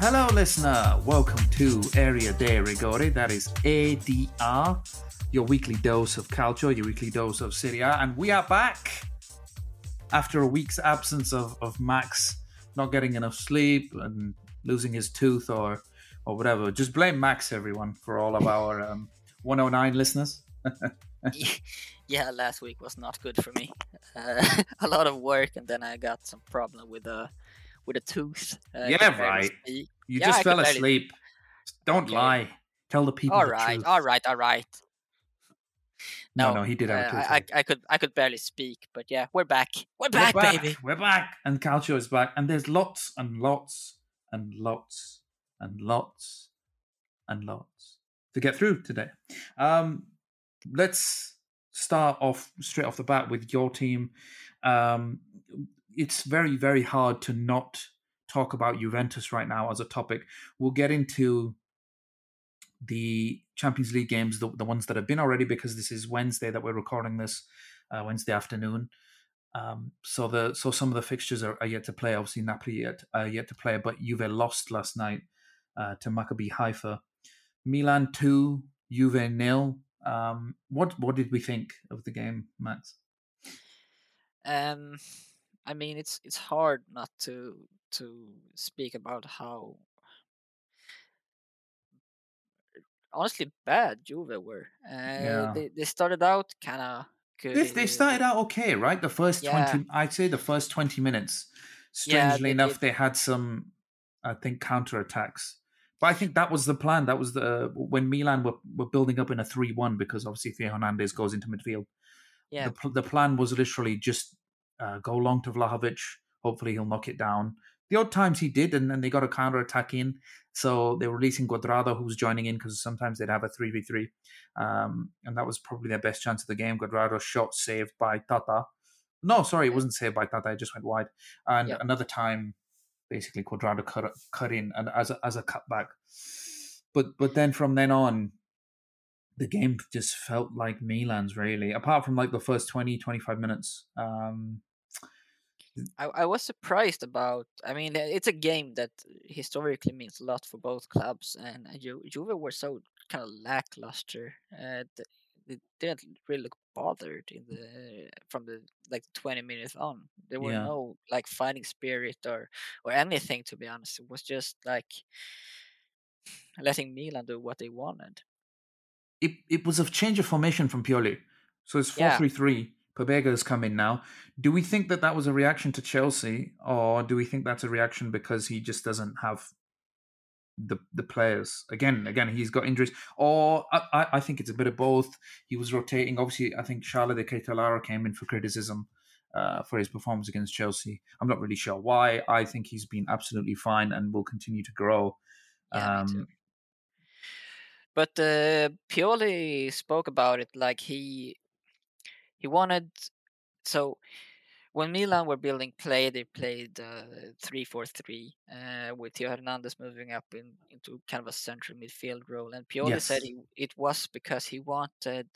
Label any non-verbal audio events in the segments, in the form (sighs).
Hello, listener. Welcome to Area di Rigore. That is ADR, your weekly dose of culture, your weekly dose of Serie A. And we are back after a week's absence of, of Max not getting enough sleep and losing his tooth or or whatever. Just blame Max, everyone, for all of our um, 109 listeners. (laughs) (laughs) yeah, last week was not good for me. Uh, (laughs) a lot of work, and then I got some problem with a with a tooth. Uh, yeah, right. You yeah, just I fell asleep. Don't okay. lie. Tell the people. All right. The truth. All right. All right. No, no, no he did have uh, I, I, I, could, I could barely speak, but yeah, we're back. We're back, we're back baby. We're back, and Calcio is back, and there's lots and lots and lots and lots and lots to get through today. Um, let's start off straight off the bat with your team. Um, it's very, very hard to not talk about Juventus right now as a topic. We'll get into the Champions League games, the, the ones that have been already, because this is Wednesday that we're recording this, uh, Wednesday afternoon. Um, so the so some of the fixtures are, are yet to play. Obviously, Napoli yet uh, yet to play, but Juve lost last night uh, to Maccabi Haifa. Milan two, Juve nil. Um, what what did we think of the game, Max? Um, I mean, it's it's hard not to to speak about how honestly bad Juve were. Uh, yeah. they they started out kind of good. They, they started out okay, right? The first yeah. twenty, I'd say, the first twenty minutes. Strangely yeah, they, enough, they, they had some, I think, counter attacks. But I think that was the plan. That was the when Milan were, were building up in a three-one because obviously Theo Hernandez goes into midfield. Yeah. The, the plan was literally just uh, go long to Vlahovic. Hopefully he'll knock it down. The odd times he did, and then they got a counter attack in. So they were releasing Cuadrado, who was joining in because sometimes they'd have a 3v3. Um, and that was probably their best chance of the game. Cuadrado shot saved by Tata. No, sorry, it wasn't saved by Tata. It just went wide. And yep. another time, basically, Cuadrado cut, cut in and as a, as a cutback. But but then from then on, the game just felt like Milan's really, apart from like the first 20, 25 minutes. Um, I, I was surprised about. I mean, it's a game that historically means a lot for both clubs, and Ju- Juve were so kind of lackluster. Uh, they didn't really look bothered in the from the like twenty minutes on. There were yeah. no like fighting spirit or or anything. To be honest, it was just like letting Milan do what they wanted. It it was a change of formation from Pioli, so it's four three three Pobega come in now. Do we think that that was a reaction to Chelsea, or do we think that's a reaction because he just doesn't have the the players? Again, again, he's got injuries, or I, I think it's a bit of both. He was rotating. Obviously, I think Charles de Ketelaere came in for criticism uh, for his performance against Chelsea. I'm not really sure why. I think he's been absolutely fine and will continue to grow. Yeah, um, but uh, Pioli spoke about it like he he wanted so when Milan were building play, they played uh, three four three uh, with Theo Hernandez moving up in, into kind of a central midfield role. And Pioli yes. said he, it was because he wanted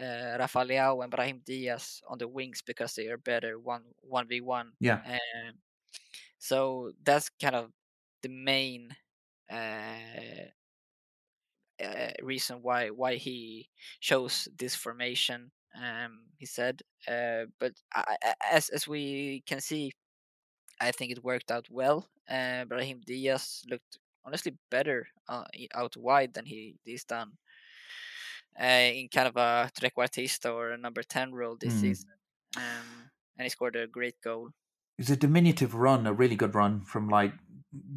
uh, Rafa Leao and Brahim Diaz on the wings because they are better one one v one. Yeah. Um, so that's kind of the main uh, uh, reason why why he chose this formation um, he said. Uh, but I, as as we can see, I think it worked out well. Uh, Brahim Diaz looked honestly better uh, out wide than he he's done uh, in kind of a trequartista or a number ten role this mm. season. Um, and he scored a great goal. It was a diminutive run, a really good run from like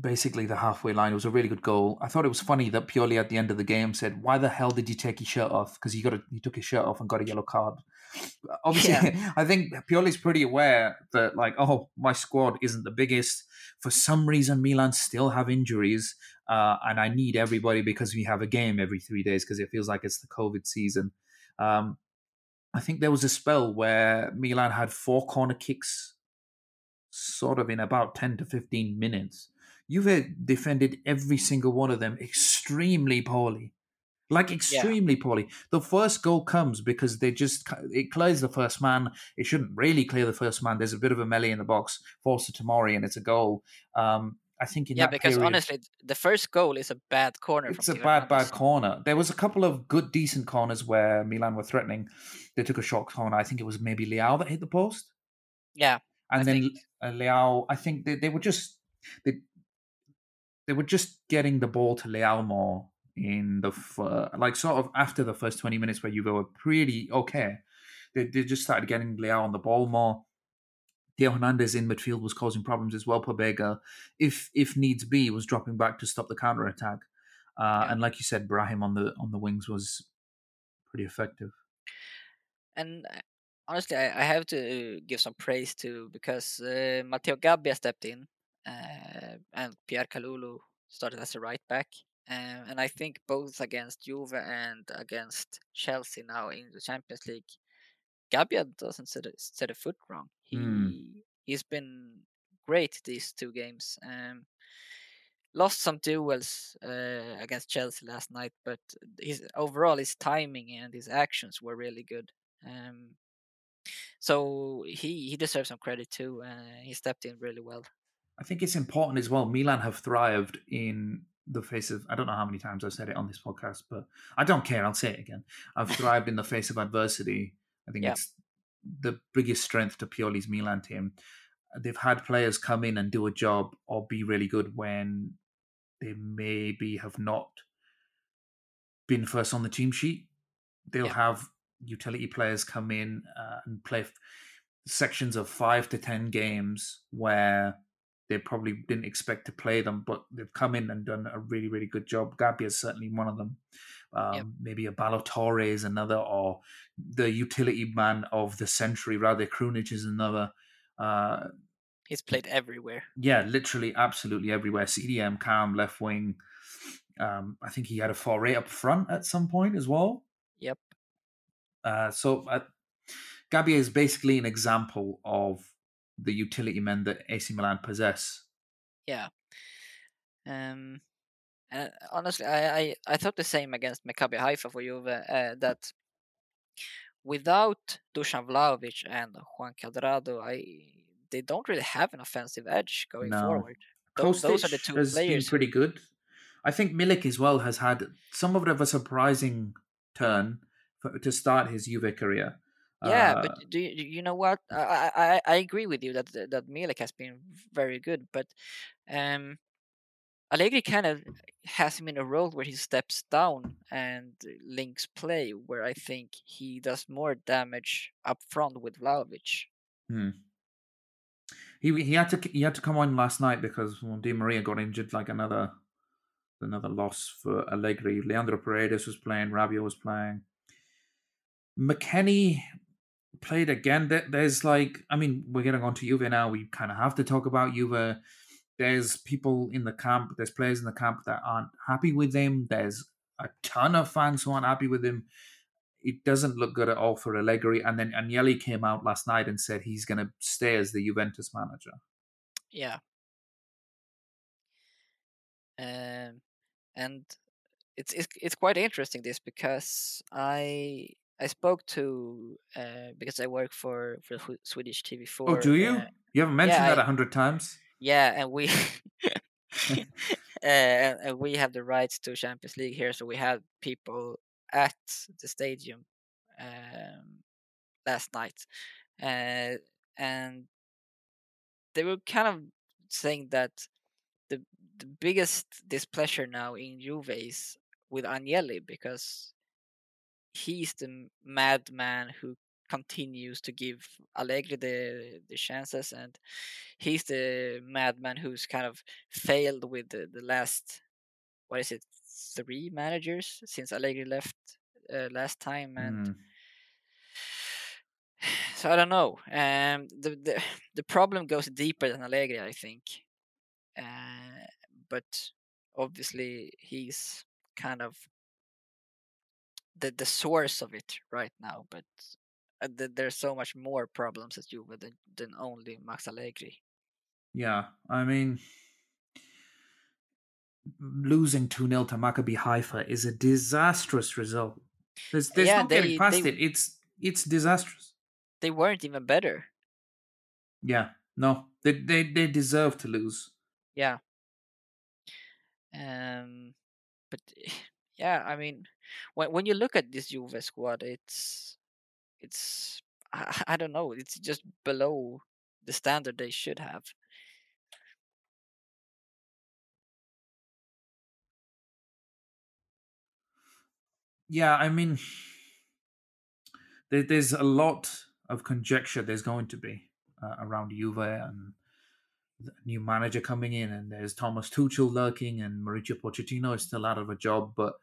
basically the halfway line. It was a really good goal. I thought it was funny that Pioli at the end of the game said, "Why the hell did you take your shirt off? Because he got a, he took his shirt off and got a yellow card." (laughs) Obviously, yeah. (laughs) I think Pioli's pretty aware that like, oh, my squad isn't the biggest. For some reason, Milan still have injuries, uh, and I need everybody because we have a game every three days because it feels like it's the COVID season. Um, I think there was a spell where Milan had four corner kicks sort of in about 10 to 15 minutes. Juve defended every single one of them extremely poorly. Like extremely yeah. poorly. The first goal comes because they just it clears the first man. It shouldn't really clear the first man. There's a bit of a melee in the box, force to Tomori, and it's a goal. Um, I think in yeah, because period, honestly, the first goal is a bad corner. it's a bad, bad corner. There was a couple of good, decent corners where Milan were threatening. They took a short corner. I think it was maybe Leao that hit the post, Yeah, and I then think- uh, Leao. I think they, they were just they they were just getting the ball to Leao more in the f- like sort of after the first twenty minutes where Juve were pretty okay. They they just started getting Leao on the ball more. Theo Hernandez in midfield was causing problems as well. Pobega, if if needs be, was dropping back to stop the counter attack. Uh, Yeah. And like you said, Brahim on the on the wings was pretty effective. and uh, honestly, I, I have to give some praise to because uh, Matteo Gabbia stepped in, uh, and Pierre Kalulu started as a right back. Um, and I think both against Juve and against Chelsea now in the Champions League, Gabbia doesn't set a, set a foot wrong. He Hmm. he's been great these two games. Um, lost some duels uh, against Chelsea last night, but his overall his timing and his actions were really good. Um, so he he deserves some credit too. Uh, he stepped in really well. I think it's important as well. Milan have thrived in the face of I don't know how many times I've said it on this podcast, but I don't care. I'll say it again. I've (laughs) thrived in the face of adversity. I think Yeah. it's the biggest strength to Pioli's Milan team. They've had players come in and do a job or be really good when they maybe have not been first on the team sheet. They'll Yeah. have utility players come in uh, and play f- sections of five to ten games where they probably didn't expect to play them, but they've come in and done a really, really good job. Gabby is certainly one of them. Um, Yep. Maybe a Balotelli is another, or the utility man of the century, Rade Krunic is another. Uh, He's played everywhere. yeah, literally, absolutely everywhere. CDM, Cam, left wing. Um, I think he had a foray up front at some point as well. Uh, so uh, is basically an example of the utility men that AC Milan possess. Yeah. Um, and honestly, I, I, I thought the same against Maccabi Haifa for Juve uh, that without Dusan Vlahovic and Juan Cuadrado, I they don't really have an offensive edge going No. forward. Tho- those are the two has been players. who- pretty good. I think Milik as well has had somewhat of a surprising turn to start his Juve career. Yeah, Uh, but do you, you know what? I, I I- agree with you that that Milik has been very good, but um, Allegri kind of has him in a role where he steps down and links play, where I think he does more damage up front with Vlahovic. Hmm. He he had to he had to come on last night because well, Di Maria got injured. Like another another loss for Allegri. Leandro Paredes was playing. Rabiot was playing. McKennie played again. There's like I mean we're getting on to Juve now. We kind of have to talk about Juve. There's people in the camp. There's players in the camp that aren't happy with him. There's a ton of fans who aren't happy with him it doesn't look good at all for Allegri. And then Agnelli came out last night and said he's going to stay as the Juventus manager. Yeah. Um, and it's it's it's quite interesting this because I I spoke to uh, because I work for for Swe- Swedish TV four. oh, do you? Uh, you haven't mentioned yeah, that a hundred times. yeah, and we (laughs) (laughs) uh, and and we have the rights to Champions League here, so we had people at the stadium um, last night, uh, and they were kind of saying that the the biggest displeasure now in Juve is with Agnelli because he's the madman who continues to give Allegri the the chances, and he's the madman who's kind of failed with the, the last what is it three managers since Allegri left uh, last time, and Mm. (sighs) so I don't know. Um, the the (sighs) the problem goes deeper than Allegri, I think. Uh, but obviously he's kind of the the source of it right now. But uh, th- there's so much more problems at Juve than, than only Max Allegri. Yeah, I mean, losing 2 0 to Maccabi Haifa is a disastrous result. There's, there's Yeah, no getting they- past they- it. It's it's disastrous. They weren't even better. Yeah, no, they, they, they deserve to lose. Yeah, Um, but (sighs) yeah, I mean, when when you look at this Juve squad, it's it's (laughs) I, I don't know, it's just below the standard they should have. Yeah, I mean, (sighs) there, there's a lot of conjecture. There's going to be uh, around Juve and new manager coming in, and there's Thomas Tuchel lurking, and Mauricio Pochettino is still out of a job. But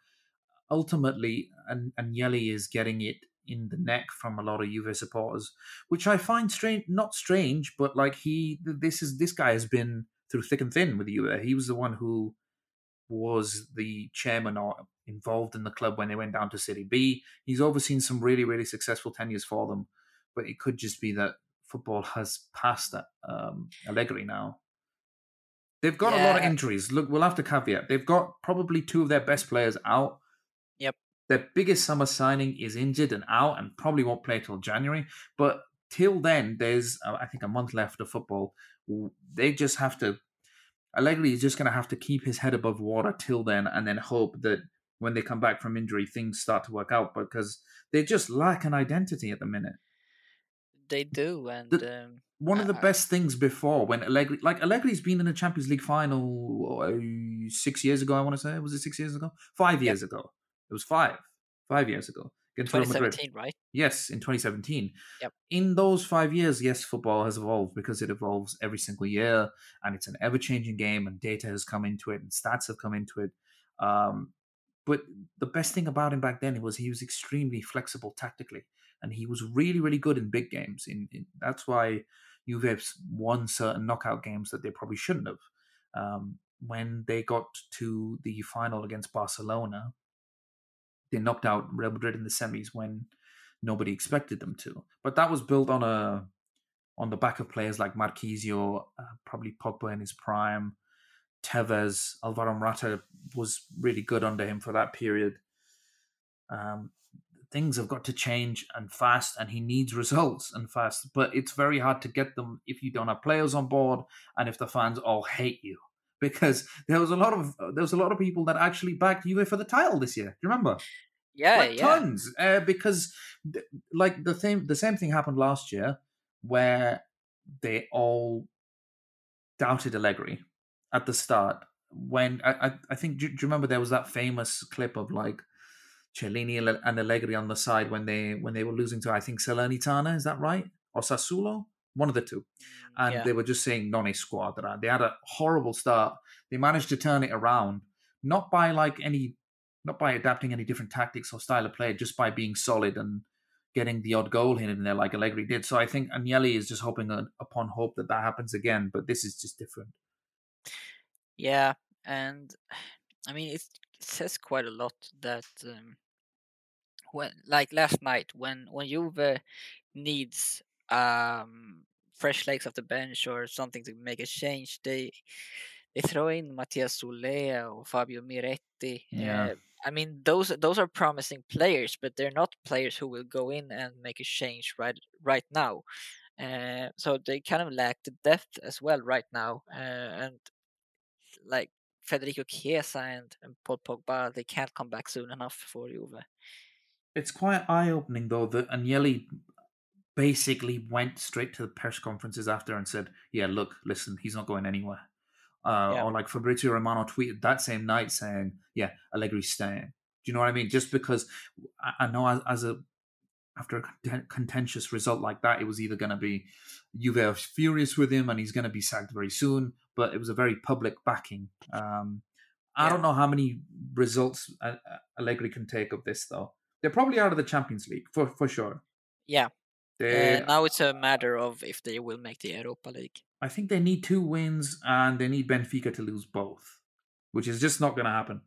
ultimately, and Agnelli is getting it in the neck from a lot of Juve supporters, which I find strange. Not strange, but like he, this is this guy has been through thick and thin with Juve. He was the one who was the chairman or involved in the club when they went down to Serie B. He's overseen some really, really successful tenures for them, but it could just be that football has passed that um, Allegri now. They've got yeah. a lot of injuries. Look, we'll have to caveat. They've got probably two of their best players out. Their biggest summer signing is injured and out and probably won't play till January. But till then, there's, uh, I think, a month left of football. They just have to Allegri is just going to have to keep his head above water till then, and then hope that when they come back from injury, things start to work out because they just lack an identity at the minute. They do, and the, um, one of the best things before when Allegri, like Allegri's been in a Champions League final uh, six years ago. I want to say was it six years ago? Five years ago. It was five. Five years ago. 2017, right? Yes, in 2017. Yep. In those five years, yes, football has evolved because it evolves every single year, and it's an ever-changing game, and data has come into it, and stats have come into it. Um, but the best thing about him back then was he was extremely flexible tactically, and he was really, really good in big games. In, in that's why Juve won certain knockout games that they probably shouldn't have. Um, when they got to the final against Barcelona, they knocked out Real Madrid in the semis when nobody expected them to. But that was built on a on the back of players like Marchisio, uh, probably Pogba in his prime, Tevez, Alvaro Morata was really good under him for that period. Um, things have got to change and fast, and he needs results and fast. But it's very hard to get them if you don't have players on board and if the fans all hate you. Because there was a lot of there was a lot of people that actually backed Juve for the title this year. Do you remember? Yeah, like, yeah. tons. Uh, because like the same the same thing happened last year where they all doubted Allegri at the start. When I I, I think do, do you remember there was that famous clip of like Chiellini and Allegri on the side when they when they were losing to I think Salernitana, is that right? Or Sassuolo? One of the two. And yeah. they were just saying non squadra. They had a horrible start. They managed to turn it around, not by like any not by adapting any different tactics or style of play, just by being solid and getting the odd goal in in there like Allegri did. So I think Agnelli is just hoping upon hope that that happens again, but this is just different. Yeah, and (sighs) I mean it, it says quite a lot that um, when like last night when when Juve needs um, fresh legs off the bench or something to make a change, they they throw in Mathias Soulé or Fabio Miretti. Yeah. Uh, I mean, those those are promising players, but they're not players who will go in and make a change right right now. Uh, so they kind of lack the depth as well right now, uh, and like Federico Chiesa and, and Paul Pogba, they can't come back soon enough for Juve. It's quite eye opening though that Agnelli basically went straight to the press conferences after and said, "Yeah, look, listen, he's not going anywhere." Uh, yeah. Or like Fabrizio Romano tweeted that same night saying, "Yeah, Allegri's staying." Do you know what I mean? Just because I, know as, as, a after a contentious result like that, it was either going to be Juve are furious with him and he's going to be sacked very soon, but it was a very public backing. Um, I don't know how many results Allegri can take of this though. They're probably out of the Champions League for for sure. Yeah. They, uh, now it's a matter of if they will make the Europa League. I think they need two wins and they need Benfica to lose both, which is just not going to happen.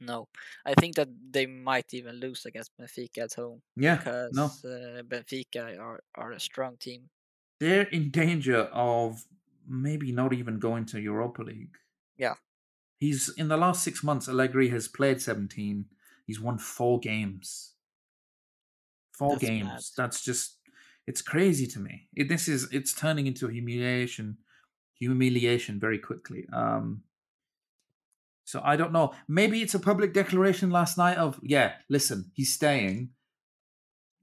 No, I think that they might even lose against Benfica at home. Yeah, because no. uh, Benfica are are a strong team. They're in danger of maybe not even going to Europa League. Yeah, he's in the last six months. Allegri has played seventeen. He's won four games. Four That's games. Mad. That's just it's crazy to me. It, this is it's turning into humiliation, humiliation very quickly. Um, So I don't know. Maybe it's a public declaration last night of yeah, listen, he's staying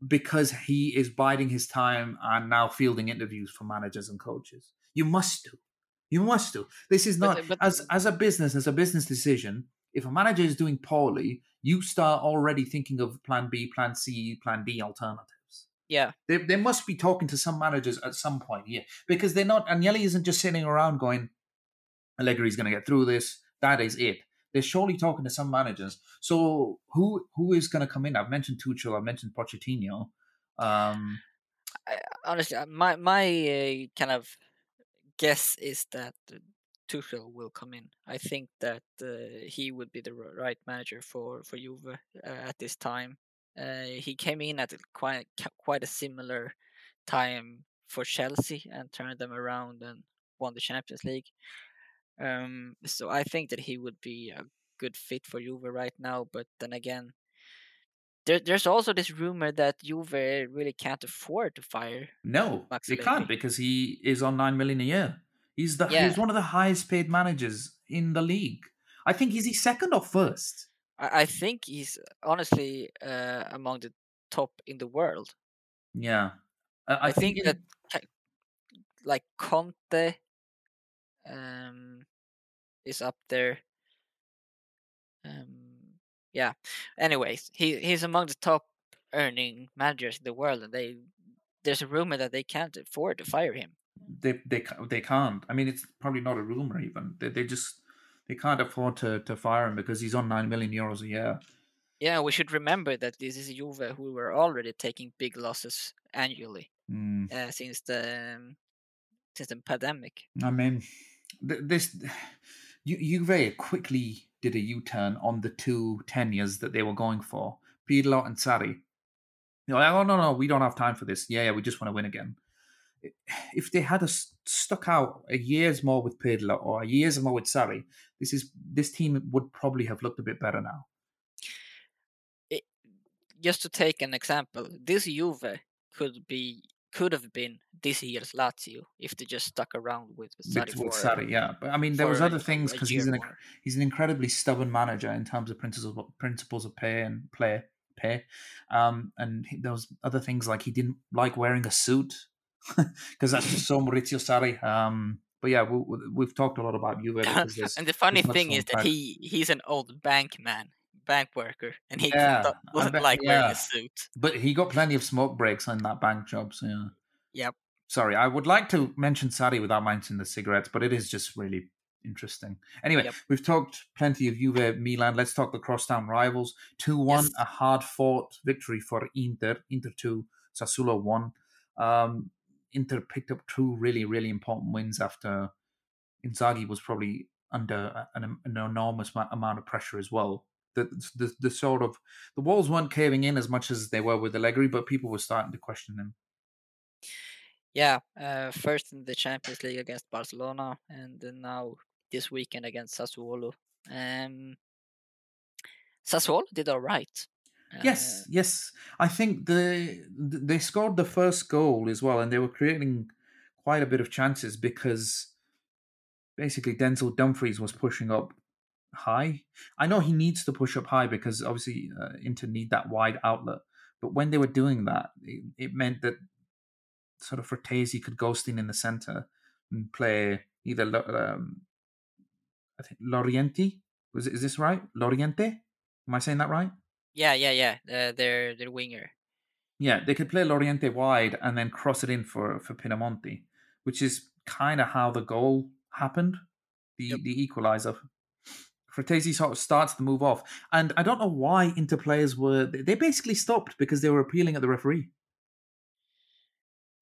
because he is biding his time and now fielding interviews for managers and coaches. You must do. You must do. This is not But- but- as as a business, as a business decision. If a manager is doing poorly, you start already thinking of plan B, plan C, plan D alternatives. Yeah, They, they must be talking to some managers at some point here because they're not. Agnelli isn't just sitting around going, Allegri's going to get through this. That is it. They're surely talking to some managers. So who who is going to come in? I've mentioned Tuchel. I've mentioned Pochettino. Um, honestly, uh, my my uh, kind of guess is that Tuchel will come in. I think that uh, he would be the right manager for for Juve uh, at this time. Uh, he came in at quite quite a similar time for Chelsea and turned them around and won the Champions League. Um, so I think that he would be a good fit for Juve right now. But then again, there, there's also this rumor that Juve really can't afford to fire no, Max they can't because he is on nine million a year. He's the Yeah. he's one of the highest paid managers in the league. I think he's he second or first. I, think he's honestly uh, among the top in the world. Yeah, I, I, think, in- that like Conte um, is up there. Um, yeah. Anyways, he he's among the top earning managers in the world, and they there's a rumor that they can't afford to fire him. They they they can't. I mean, it's probably not a rumor even. They they just they can't afford to to fire him because he's on nine million euros a year. Yeah, we should remember that this is Juve who were already taking big losses annually Mm. uh, since the um, since the pandemic. I mean, th- this Ju- Juve quickly did a U turn on the two tenures that they were going for, Pirlo and Sarri. They're like, oh no no, we don't have time for this. Yeah, yeah, we just want to win again. (sighs) If they had us stuck out a year's more with Pirlo or a year's more with Sarri, this is this team would probably have looked a bit better now. Just to take an example, this Juve could be could have been this year's Lazio if they just stuck around with, with Sarri with, with Sarri, yeah. But I mean, there was other things because he's an more. he's an incredibly stubborn manager in terms of principles of, principles of pay and play pay. Um, and there was other things like he didn't like wearing a suit (laughs) because that's just so Maurizio Sarri. Um, but yeah, we, we've talked a lot about Juve (laughs) and the funny thing is that he he's an old bank man, bank worker, and he Yeah, doesn't bet- like wearing a suit. but he got plenty of smoke breaks on that bank job. So yeah. Yep. Sorry, I would like to mention Sarri without mentioning the cigarettes, but it is just really interesting. Anyway, Yep. we've talked plenty of Juve, Milan. Let's talk the crosstown rivals. 2 1, Yes. a hard fought victory for Inter. Inter 2, Sassuolo 1. Um, Inter picked up two really, really important wins after Inzaghi was probably under an, an enormous amount of pressure as well. The, the the sort of the walls weren't caving in as much as they were with Allegri, but people were starting to question him. Yeah, uh, first in the Champions League against Barcelona, and then now this weekend against Sassuolo. Um, Sassuolo did all right. Yes, Uh, yes. I think the they scored the first goal as well, and they were creating quite a bit of chances because basically Denzel Dumfries was pushing up high. I know he needs to push up high because obviously uh, Inter need that wide outlet. But when they were doing that, it, it meant that sort of Fratesi could ghost in in the center and play either um, I think Laurienté. Was it, is this right? Laurienté? Am I saying that right? Yeah, yeah, yeah. Uh, their their winger. Yeah, they could play Laurienté wide and then cross it in for for Pinamonti, which is kind of how the goal happened, the Yep. the equalizer. Fratesi sort of starts to move off, and I don't know why Inter players were they basically stopped because they were appealing at the referee.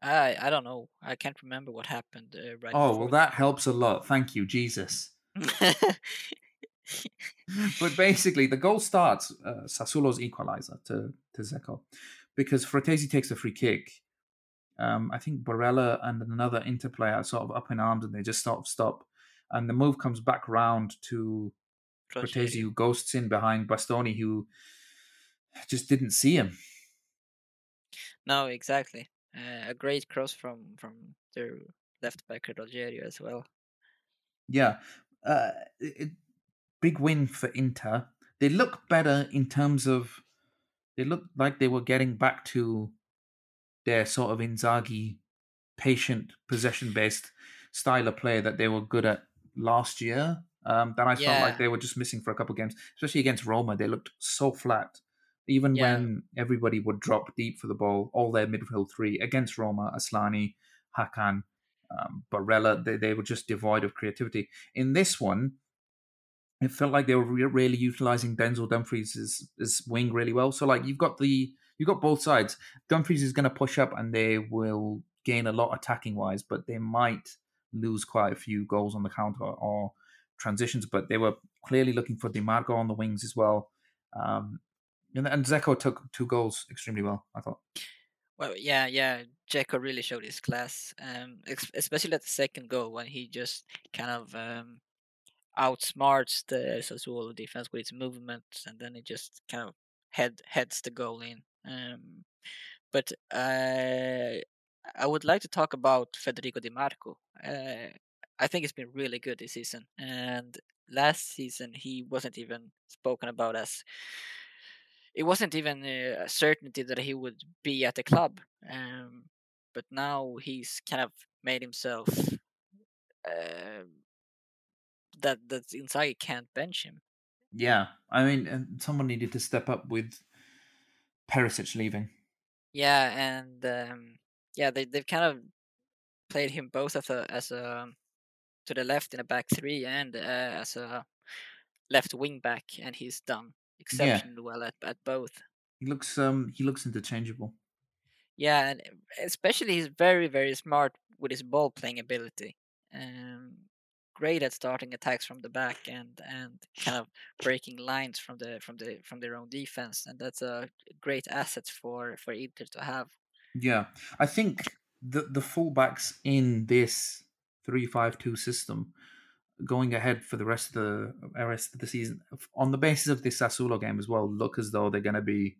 I I don't know. I can't remember what happened uh, right. Oh well, that helps a lot. Thank you, Jesus. (laughs) (laughs) (laughs) but basically, the goal starts uh, Sassuolo's equalizer to to Dzeko because Fratesi takes a free kick. Um, I think Barella and another Inter player are sort of up in arms and they just sort of stop. And the move comes back round to Fratesi, who ghosts in behind Bastoni, who just didn't see him. No, exactly. Uh, a great cross from from their left backer Rogerio as well. Yeah. Uh, it, big win for Inter. They look better in terms of they look like they were getting back to their sort of Inzaghi patient possession based style of play that they were good at last year. Um, that I felt like they were just missing for a couple of games, especially against Roma. They looked so flat. Even Yeah. when everybody would drop deep for the ball, all their midfield three against Roma, Asllani, Hakan, um, Barella, they, they were just devoid of creativity. In this one, it felt like they were re- really utilizing Denzel Dumfries' as wing really well. So like you've got the you've got both sides. Dumfries is going to push up and they will gain a lot attacking wise, but they might lose quite a few goals on the counter or transitions. But they were clearly looking for Di Marco on the wings as well. Um, and, and Dzeko took two goals extremely well. I thought. Well, yeah, yeah. Dzeko really showed his class, um, especially at the second goal when he just kind of um, outsmarts the Sassuolo defense with its movements, and then it just kind of head heads the goal in. Um, but uh, I would like to talk about Federico Di Marco. Uh, I think it's been really good this season, and last season he wasn't even spoken about as it wasn't even uh, a certainty that he would be at the club. Um, but now he's kind of made himself uh, that that Inzaghi can't bench him. Yeah, I mean, someone needed to step up with Perisic leaving. Yeah, and um, yeah, they they've kind of played him both as a as a to the left in a back three and uh, as a left wing back, and he's done exceptionally well at, at both. He looks um he looks interchangeable. Yeah, and especially he's very very smart with his ball playing ability. Um, great at starting attacks from the back and and kind of breaking lines from the from the from their own defense, and that's a great asset for for Inter to have. Yeah, I think the the fullbacks in this three five two system going ahead for the rest of the uh, rest of the season on the basis of this Sassuolo game as well look as though they're going to be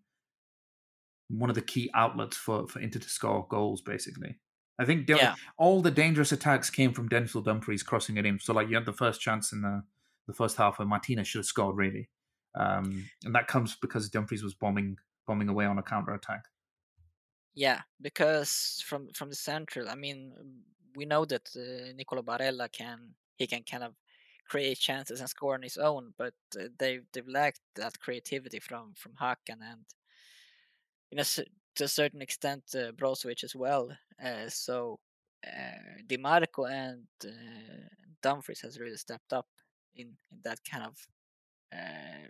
one of the key outlets for for Inter to score goals. Basically, I think the- Yeah. all the dangerous attacks came from Denzel Dumfries crossing it in. So like you had the first chance in the the first half where Martinez should have scored really, um, and that comes because Dumfries was bombing bombing away on a counter attack. Yeah, because from from the central, I mean, we know that uh, Nicolo Barella can he can kind of create chances and score on his own, but uh, they've they've lacked that creativity from from Hakan and you know to a certain extent uh, Brozovic as well. Uh, so uh, Di Marco and uh, Dumfries has really stepped up in in that kind of uh,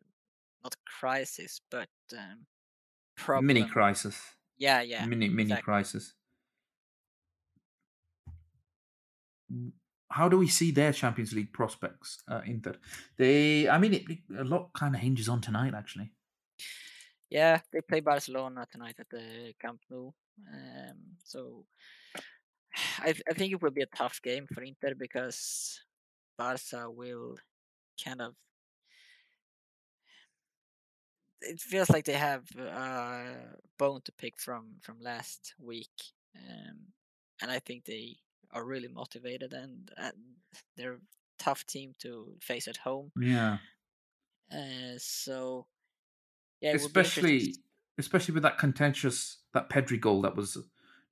not crisis, but um, problem. Mini crisis. Yeah, yeah. mini mini exactly. crisis. How do we see their Champions League prospects? Uh, Inter, they. I mean, it- a lot kind of hinges on tonight. Actually, Yeah, they play Barcelona tonight at the Camp Nou. Um, so (sighs) I th- I think it will be a tough game for Inter because Barca will kind of. It feels like they have a bone to pick from from last week, um, and I think they are really motivated and, and they're a tough team to face at home. yeah. Uh, so yeah, it would be interesting to especially especially with that contentious that Pedri goal that was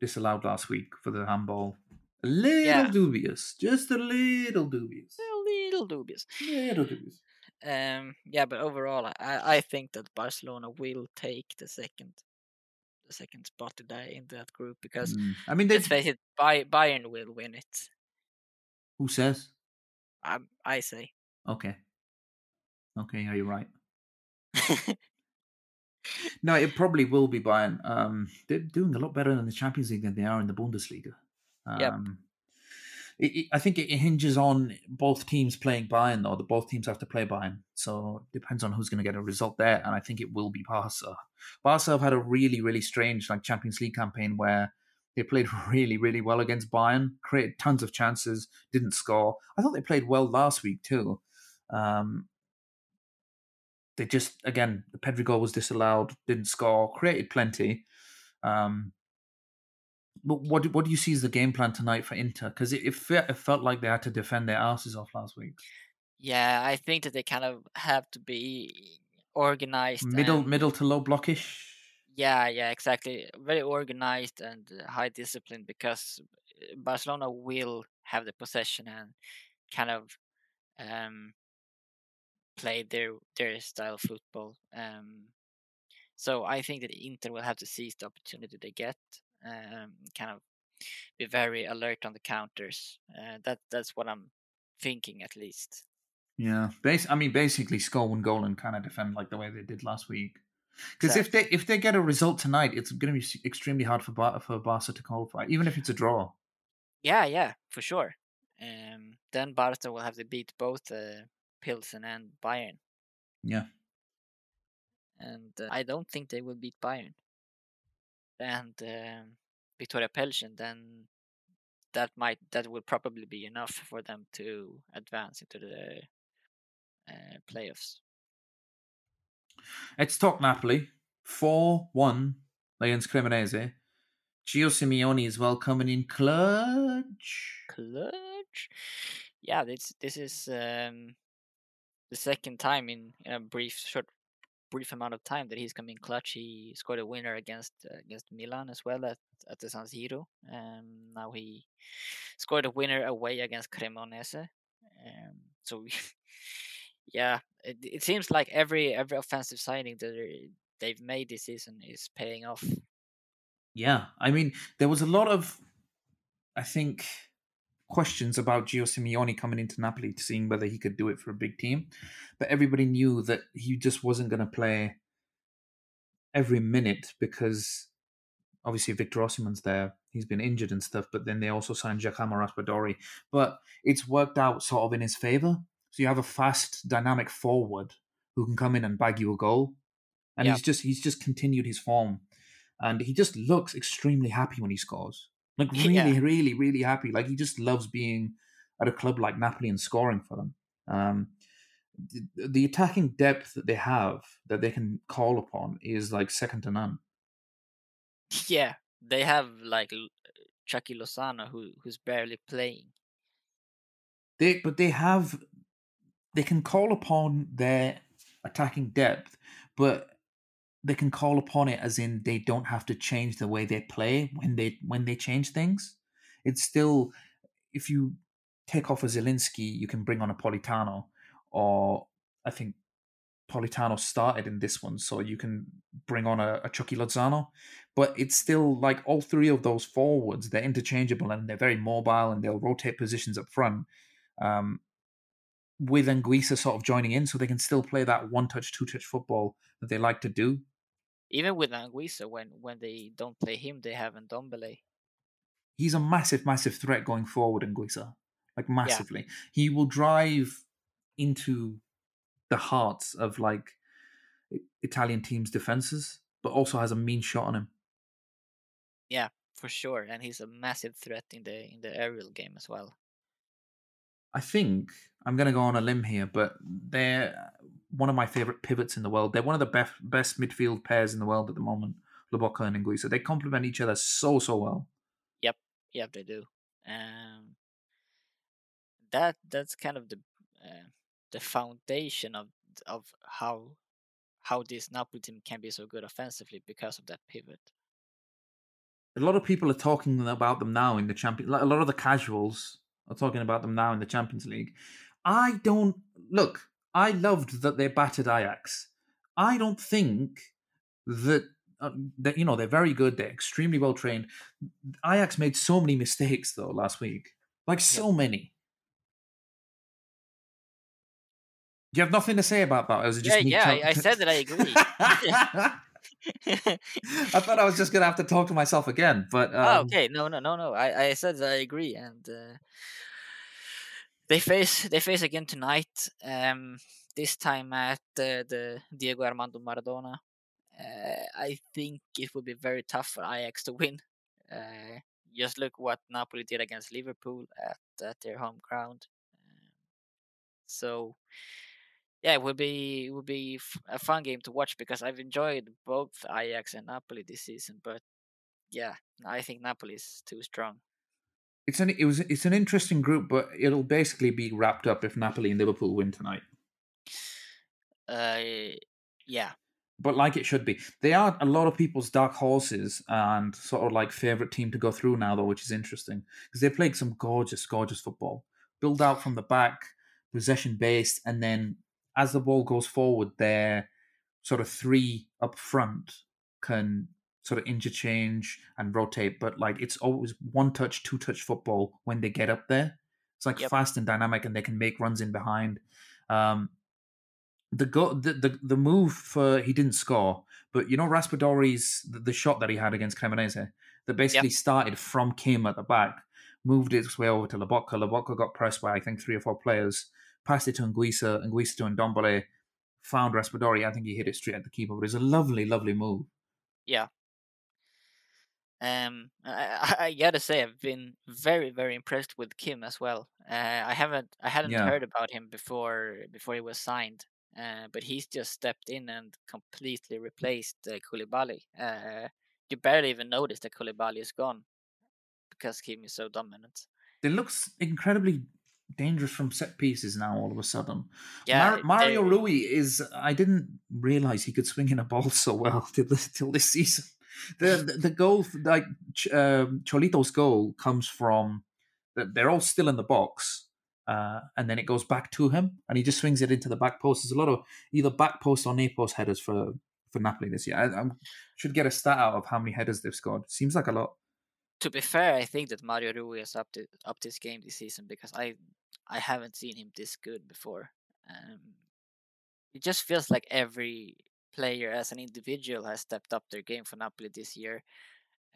disallowed last week for the handball. A little Yeah. dubious, just a little dubious, a little dubious. A little dubious. Um, yeah, but overall, I, I think that Barcelona will take the second, the second spot today in that group because Mm. I mean, they, let's face it, Bayern will win it. who says? I I say. Okay, okay, are you're right. (laughs) No, it probably will be Bayern. Um, they're doing a lot better in the Champions League than they are in the Bundesliga. Um, Yep. it, it, I think it hinges on both teams playing Bayern, though. The both teams have to play Bayern, so it depends on who's going to get a result there. And I think it will be Barca. Barca have had a really, really strange like Champions League campaign where they played (laughs) really, really well against Bayern, created tons of chances, didn't score. I thought they played well last week too. Um, they just again the Pedri goal was disallowed, didn't score, created plenty. Um, but what do- what do you see as the game plan tonight for Inter? Because it, it, it felt like they had to defend their asses off last week. Yeah, I think that they kind of have to be organized. Middle, and, middle to low blockish. Yeah, yeah, exactly. Very organized and high discipline because uh, Barcelona will have the possession and kind of um, play their their style of football. Um, so I think that Inter will have to seize the opportunity they get, um, kind of be very alert on the counters. Uh, that that's what I'm thinking at least. Yeah, base. I mean, basically, score one goal and kind of defend like the way they did last week. Because if they if they get a result tonight, it's going to be extremely hard for Bar- for Barca to qualify, even if it's a draw. Yeah, yeah, for sure. Um, then Barca will have to beat both uh, Pilsen and Bayern. Yeah. And uh, I don't think they will beat Bayern. And um, Viktoria Plzen, then that might that will probably be enough for them to advance into the uh, playoffs. Let's talk Napoli. 4 1 against Cremonese. Gio Simeone is well coming in clutch. Clutch? Yeah, this this is um, the second time in, in a brief short brief amount of time that he's come in clutch. He scored a winner against uh, against Milan as well at, at the San Siro. Um, now he scored a winner away against Cremonese. Um, so (laughs) yeah, it, it seems like every every offensive signing that they've made this season is paying off. Yeah, I mean, there was a lot of, I think, questions about Gio Simeone coming into Napoli to seeing whether he could do it for a big team, but everybody knew that he just wasn't going to play every minute because obviously Victor Osimhen's there. He's been injured and stuff, but then they also signed Giacomo Raspadori. But it's worked out sort of in his favor. So you have a fast, dynamic forward who can come in and bag you a goal, and he's just he's just continued his form, and he just looks extremely happy when he scores. Like (laughs) really, yeah. really, really happy. Like he just loves being at a club like Napoli and scoring for them. Um, the, the attacking depth that they have that they can call upon is like second to none. Yeah, they have like Chucky Lozano who who's barely playing. They but they have they can call upon their attacking depth, but they can call upon it as in they don't have to change the way they play when they when they change things. It's still if you take off a Zielinski, you can bring on a Politano, or I think Politano started in this one, so you can bring on a, a Chucky Lozano. But it's still like all three of those forwards, they're interchangeable and they're very mobile and they'll rotate positions up front. Um, with Anguissa sort of joining in, so they can still play that one touch, two touch football that they like to do. Even with Anguissa, when when they don't play him, they have Ndombele. He's a massive, massive threat going forward, Anguissa. Like massively. Yeah. He will drive into the hearts of like Italian teams' defenses, but also has a mean shot on him. Yeah, for sure, and he's a massive threat in the in the aerial game as well. I think I'm going to go on a limb here, but they're one of my favorite pivots in the world. They're one of the best best midfield pairs in the world at the moment, Lobotka and Anguissa. They complement each other so so well. Yep, yep, they do. Um, that that's kind of the uh, the foundation of of how how this Napoli team can be so good offensively because of that pivot. A lot of people are talking about them now in the champion. A lot of the casuals are talking about them now in the Champions League. I don't look. I loved that they battered Ajax. I don't think that uh, that you know they're very good. They're extremely well trained. Ajax made so many mistakes though last week, like so many. Do you have nothing to say about that? Or is it just yeah, yeah. I, I said that I agree. (laughs) I thought I was just gonna have to talk to myself again, but oh, um... oh, okay, no, no, no, no. I, I said I agree, and uh, they face they face again tonight. Um, this time at uh, the Diego Armando Maradona. Uh, I think it will be very tough for Ajax to win. Uh, just look what Napoli did against Liverpool at, at their home ground. So, yeah, it will be it will be a fun game to watch because I've enjoyed both Ajax and Napoli this season. But yeah, I think Napoli is too strong. It's an it was it's an interesting group, but it'll basically be wrapped up if Napoli and Liverpool win tonight. Uh, yeah, but like it should be. They are a lot of people's dark horses and sort of like favorite team to go through now, though, which is interesting because they're playing some gorgeous, gorgeous football. Build out from the back, possession based, and then as the ball goes forward, their sort of three up front can sort of interchange and rotate, but like it's always one touch, two touch football when they get up there. It's like yep. fast and dynamic, and they can make runs in behind. Um, the go the, the the move for he didn't score, but you know Raspadori's the, the shot that he had against Cremonese that basically yep. started from Kim at the back, moved its way over to Lobotka. Lobotka got pressed by I think three or four players, passed it to Anguissa, Anguissa to Ndombele, found Raspadori. I think he hit it straight at the keeper, but it's a lovely, lovely move. Yeah. Um, I, I, gotta say I've been very, very impressed with Kim as well. Uh, I haven't, I hadn't yeah. heard about him before before he was signed. Uh, but he's just stepped in and completely replaced uh, Koulibaly. Uh, you barely even notice that Koulibaly is gone because Kim is so dominant. It looks incredibly dangerous from set pieces now. All of a sudden, yeah, Mar- Mario Rui is. I didn't realize he could swing in a ball (laughs) so well till this, till this season. The, the, goal, like um, Cholito's goal, comes from. That they're all still in the box, uh, and then it goes back to him, and he just swings it into the back post. There's a lot of either back post or near post headers for for Napoli this year. I, I should get a stat out of how many headers they've scored. Seems like a lot. To be fair, I think that Mario Rui has upped it, up this game this season because I I haven't seen him this good before. Um, it just feels like every player as an individual has stepped up their game for Napoli this year.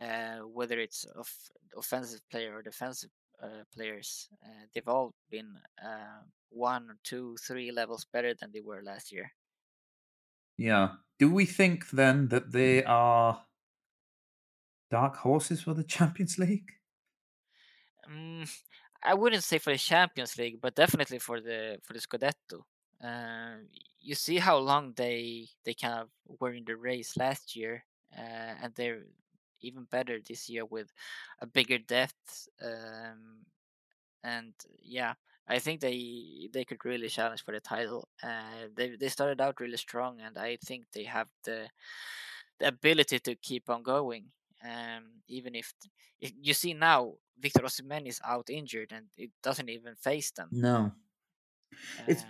Uh, whether it's of offensive player or defensive uh, players. Uh, they've all been uh, one, two, three levels better than they were last year. Yeah. Do we think then that they are dark horses for the (laughs) Champions League? Um, I wouldn't say for the Champions League, but definitely for the for the Scudetto. Uh, you see how long they they kind of were in the race last year, uh, and they're even better this year with a bigger depth. Um, and yeah, I think they they could really challenge for the title. Uh, they they started out really strong, and I think they have the the ability to keep on going. Um, even if, if you see now Victor Osimhen is out injured and it doesn't even face them. No, uh, it's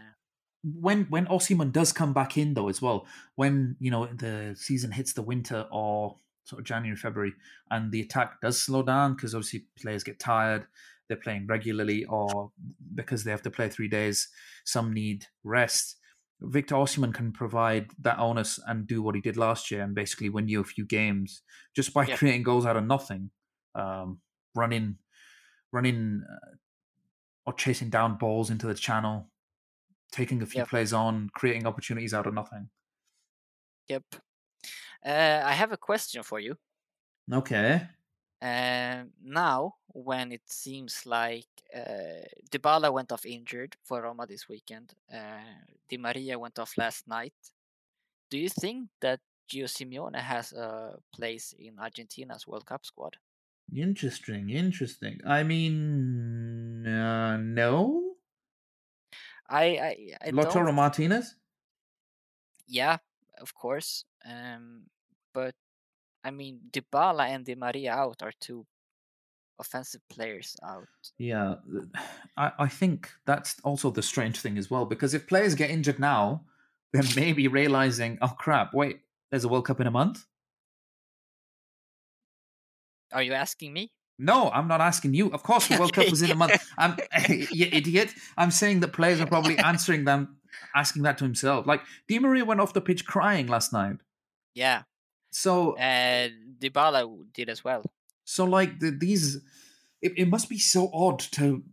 when when Osimhen does come back in though as well. When you know the season hits the winter or sort of January, February, and the attack does slow down because obviously players get tired, they're playing regularly, or because they have to play three days, some need rest. Victor Osimhen can provide that onus and do what he did last year and basically win you a few games just by creating goals out of nothing, um, running, running, uh, or chasing down balls into the channel, taking a few yep. plays on, creating opportunities out of nothing. Yep. Uh, I have a question for you. Okay. Uh, now, when it seems like uh, Dybala went off injured for Roma this weekend, uh, Di Maria went off last night. Do you think that Gio Simeone has a place in Argentina's World Cup squad? Interesting, interesting. I mean, uh, no. I, I, I Lautaro don't... Martinez. Yeah, of course. Um, but I mean, Dybala and Di Maria out are two offensive players out. Yeah, (sighs) I, I think that's also the strange thing as well because if players get injured now, (laughs) they're maybe realizing, oh crap, wait, there's a World Cup in a month. Are you asking me? No, I'm not asking you. Of course, the World Cup was in a month. (laughs) I'm (laughs) you idiot. I'm saying that players are probably answering them, asking that to himself. Like Di Maria went off the pitch crying last night. Yeah. So uh, Dybala did as well. So like the, these, it, it must be so odd to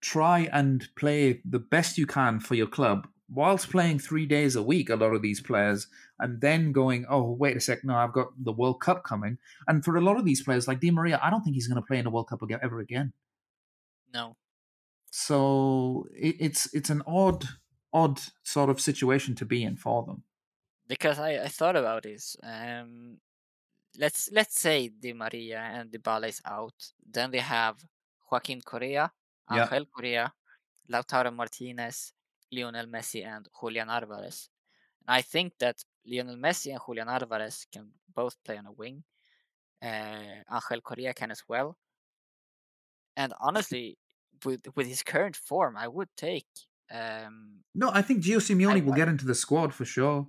try and play the best you can for your club whilst playing three days a week. A lot of these players, and then going, oh wait a sec, no, I've got the World Cup coming. And for a lot of these players, like Di Maria, I don't think he's going to play in the World Cup again, ever again. No. So it, it's it's an odd odd sort of situation to be in for them because I, I thought about this. Um, let's let's say Di Maria and Dybala is out, then they have Joaquin Correa, Yeah. Angel Correa, Lautaro Martinez, Lionel Messi, and Julian Alvarez. And I think that Lionel Messi and Julian Alvarez can both play on a wing. Uh, Angel Correa can as well. And honestly, with with his current form, I would take. Um, No, I think Gio Simeone I- will I- get into the squad for sure.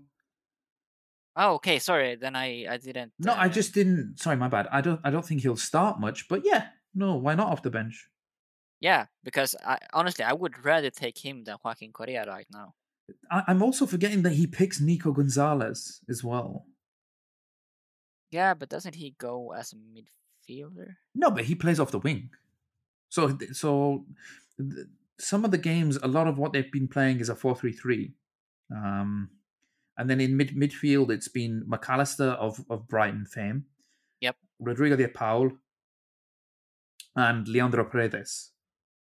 oh, okay. Sorry, then I I didn't. No, I uh, just didn't. Sorry, my bad. I don't. I don't think he'll start much. But yeah, no, why not off the bench? yeah, because I honestly I would rather take him than Joaquin Correa right now. I, I'm also forgetting that he picks Nico Gonzalez as well. Yeah, but doesn't he go as a midfielder? No, but he plays off the wing. So, so th- some of the games, a lot of what they've been playing is a four-three-three, um, and then in mid midfield, it's been Mac Allister of of Brighton fame. Yep. Rodrigo de Paul and Leandro Paredes.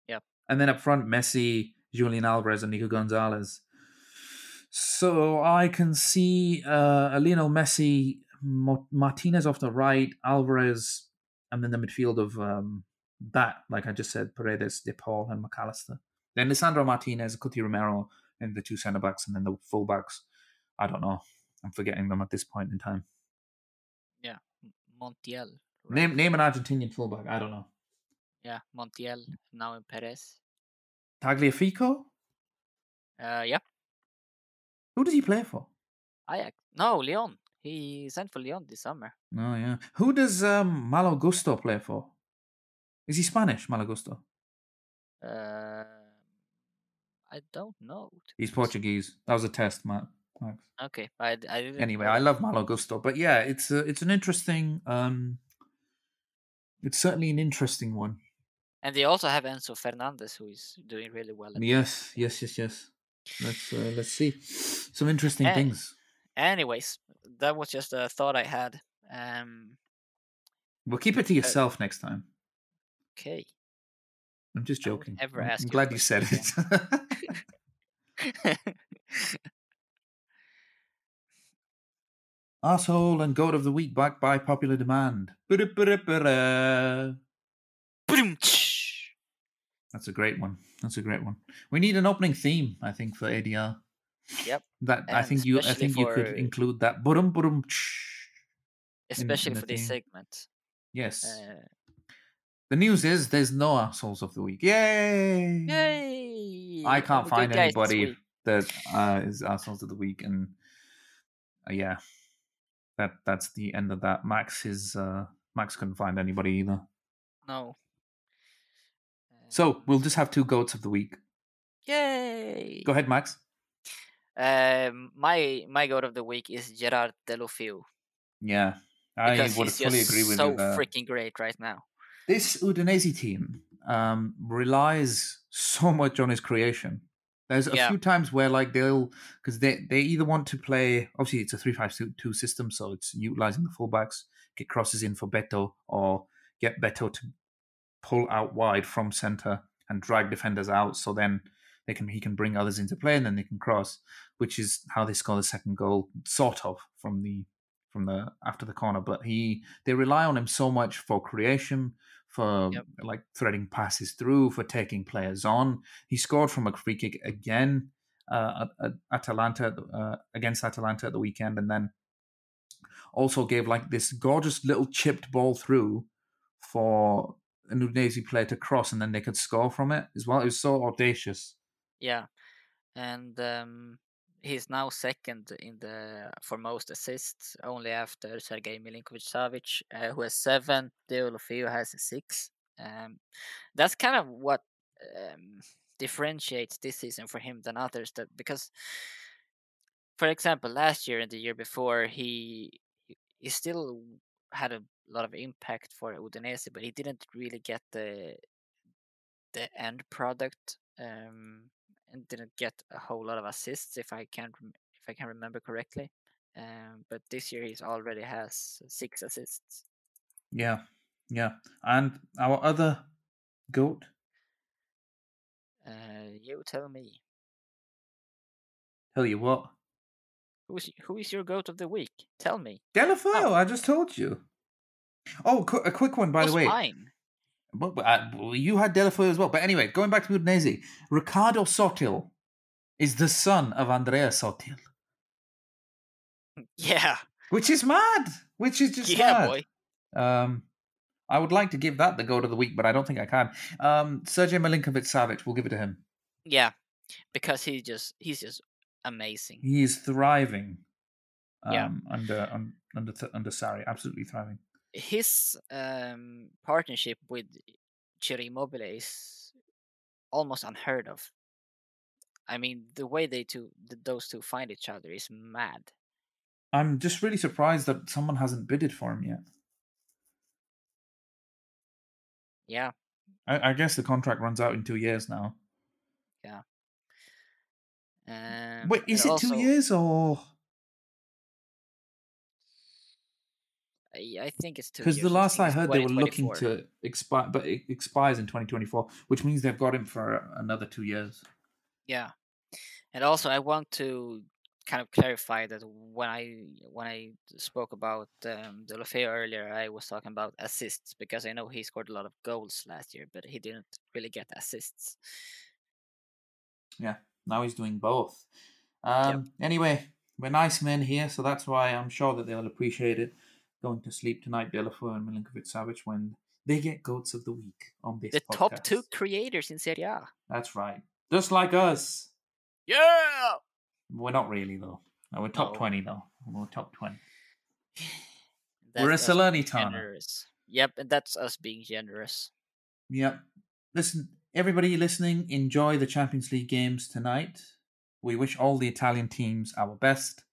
Yep. And then up front, Messi, Julian Alvarez, and Nico Gonzalez. So I can see uh, Lionel Messi, Mo- Martinez off the right, Alvarez, and then the midfield of um, that, like I just said, Paredes, De Paul, and Mac Allister. Then Lisandro Martinez, Cuti Romero, and the two centre backs, and then the full backs. I don't know. I'm forgetting them at this point in time. Yeah, Montiel. right? Name name an Argentinian fullback. I don't know. Yeah, Montiel now in Perez. Tagliafico. Uh, yeah, Who does he play for? Ajax. No, Lyon. He signed for Lyon this summer. Oh yeah. Who does um, Malo Gusto play for? Is he Spanish, Malo Gusto? Uh, I don't know. He's. Portuguese. That was a test, Matt. Max. Okay, I, I didn't. Anyway, I love Malo Gusto, but yeah, it's a, it's an interesting. Um, it's certainly an interesting one. And they also have Enzo Fernandez, who is doing really well. At Yes, yes, yes, yes. Let's uh, let's see some interesting Eh. things. Anyways, that was just a thought I had. Um, We'll keep it to yourself next time. okay. I'm just joking. never I'm, ask I'm glad you said it. (laughs) Asshole and God of the week back by popular demand. That's a great one. That's a great one. We need an opening theme, I think, for ADR. Yep. That I think you I think you could include that. Burum burum. Especially the for this theme. segment. Yes. Uh, the news is there's no assholes of the week. Yay! yay! I can't find good guys this anybody that uh, is assholes of the week, and uh, yeah, that that's the end of that. Max is uh, Max couldn't find anybody either. No. So we'll just have two goats of the week. yay! Go ahead, Max. Um, my my goat of the week is Gerard Deulofeu Yeah, I because would fully agree with so you. There. freaking great right now. this Udinese team um, relies so much on his creation. There's a Yeah. few times where like they'll because they they either want to play obviously it's a three five two system, so it's utilizing the fullbacks, get crosses in for Beto, or get Beto to pull out wide from center and drag defenders out. So then they can he can bring others into play and then they can cross, which is how they score the second goal, sort of from the from the after the corner. But he they rely on him so much for creation, for Yep. like threading passes through, for taking players on. He scored from a free kick again uh, at, at Atalanta uh, against Atalanta at the weekend, and then also gave like this gorgeous little chipped ball through for an Udinese player to cross, and then they could score from it as well. It was so audacious. Yeah, and um, he's now second in the for most assists, only after Sergei Milinkovic-Savic, uh, who has seven. Deulofeu has six. Um, that's kind of what um, differentiates this season for him than others. That because, for example, last year and the year before, he he- he still had a lot of impact for Udinese, but he didn't really get the the end product um, and didn't get a whole lot of assists if I can if I can remember correctly. Um, but this year he's already has six assists. Yeah, yeah. And our other goat, Uh, you tell me tell you what, who's who is your goat of the week? Tell me. Deulofeu. Oh. I just told you. Oh, qu- a quick one by the way. mine? but, but, uh, you had Deulofeu as well. But anyway, going back to Udinese, Riccardo Sottil is the son of Andrea Sottil. Yeah, which is mad. Which is just yeah, mad. boy. Um, I would like to give that the goat of the week, but I don't think I can. Um, Sergey Milinkovic Savic, we'll give it to him. Yeah, because he just he's just amazing. He is thriving. Um, Yeah. under un, under th- under Sarri, absolutely thriving. His um, partnership with Ciro Immobile is almost unheard of. I mean, the way they two, th- those two find each other is mad. I'm just really surprised that someone hasn't bidded for him yet. Yeah, I, I guess the contract runs out in two years now. Um, Wait, is it two years or I I think it's two. because the last think I heard they were looking to expire, but it expires in 2024, which means they've got him for another two years. Yeah, and also I want to kind of clarify that when I when I spoke about um, De earlier, I was talking about assists because I know he scored a lot of goals last year, but he didn't really get assists. Yeah, now he's doing both. Um, Anyway, we're nice men here, so that's why I'm sure that they'll appreciate it. Going to sleep tonight, Deulofeu and Milinkovic Savic, when they get goats of the week on this The top two creators in Serie A. That's right. Just like us. Yeah. We're not really, though. No, we're top No. 20, though. We're top 20. (sighs) We're a Salernitana. generous. Yep, and that's us being generous. Yep. Listen, everybody listening, enjoy the Champions League games tonight. We wish all the Italian teams our best.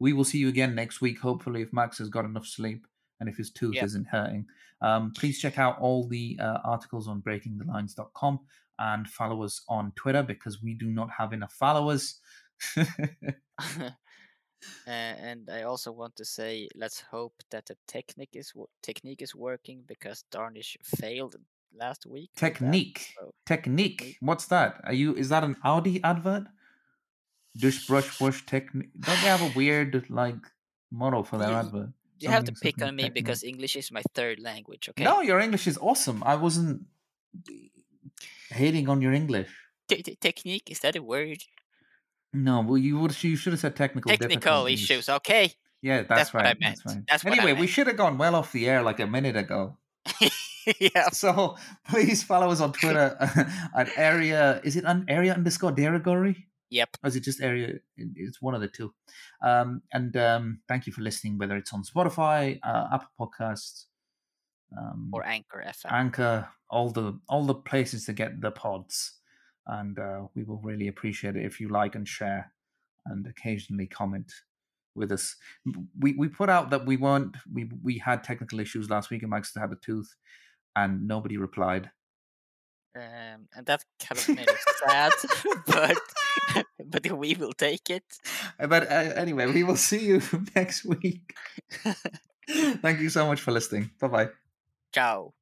We will see you again next week, hopefully, if Max has got enough sleep and if his tooth isn't hurting. Um, please check out all the uh, articles on breakingthelines.com and follow us on Twitter because we do not have enough followers. (laughs) Uh, and I also want to say, let's hope that the technique is wo- technique is working because Darnish failed last week. Technique. so- Technique. What's that? Are you? Is that an Audi advert? Dush, brush, bush, technique. Don't they have a weird like model for their You- advert? You have to pick on me technique. because English is my third language. Okay. No, your English is awesome. I wasn't hating on your English. Te- te- technique is that a word? No, well, you would. You should have said technical. Technical issues. Okay. Yeah, that's, That's what right. I meant. That's right. That's what I anyway, we should have gone well off the air like a minute ago. (laughs) (laughs) yeah. So please follow us on Twitter (laughs) at area. Is it an area underscore di Rigore? Yep. Or is it just area? It's one of the two. Um, and um, thank you for listening, whether it's on Spotify, uh, Apple Podcasts, um, Or Anchor FM. Anchor, all the all the places to get the pods, and uh, we will really appreciate it if you like and share, and occasionally comment with us. We we put out that we weren't we we had technical issues last week and Max had a tooth, and nobody replied. um, and that kind of made us sad, (laughs) but (laughs) but we will take it. But uh, anyway, we will see you (laughs) next week. Thank you so much for listening. Bye bye. Ciao.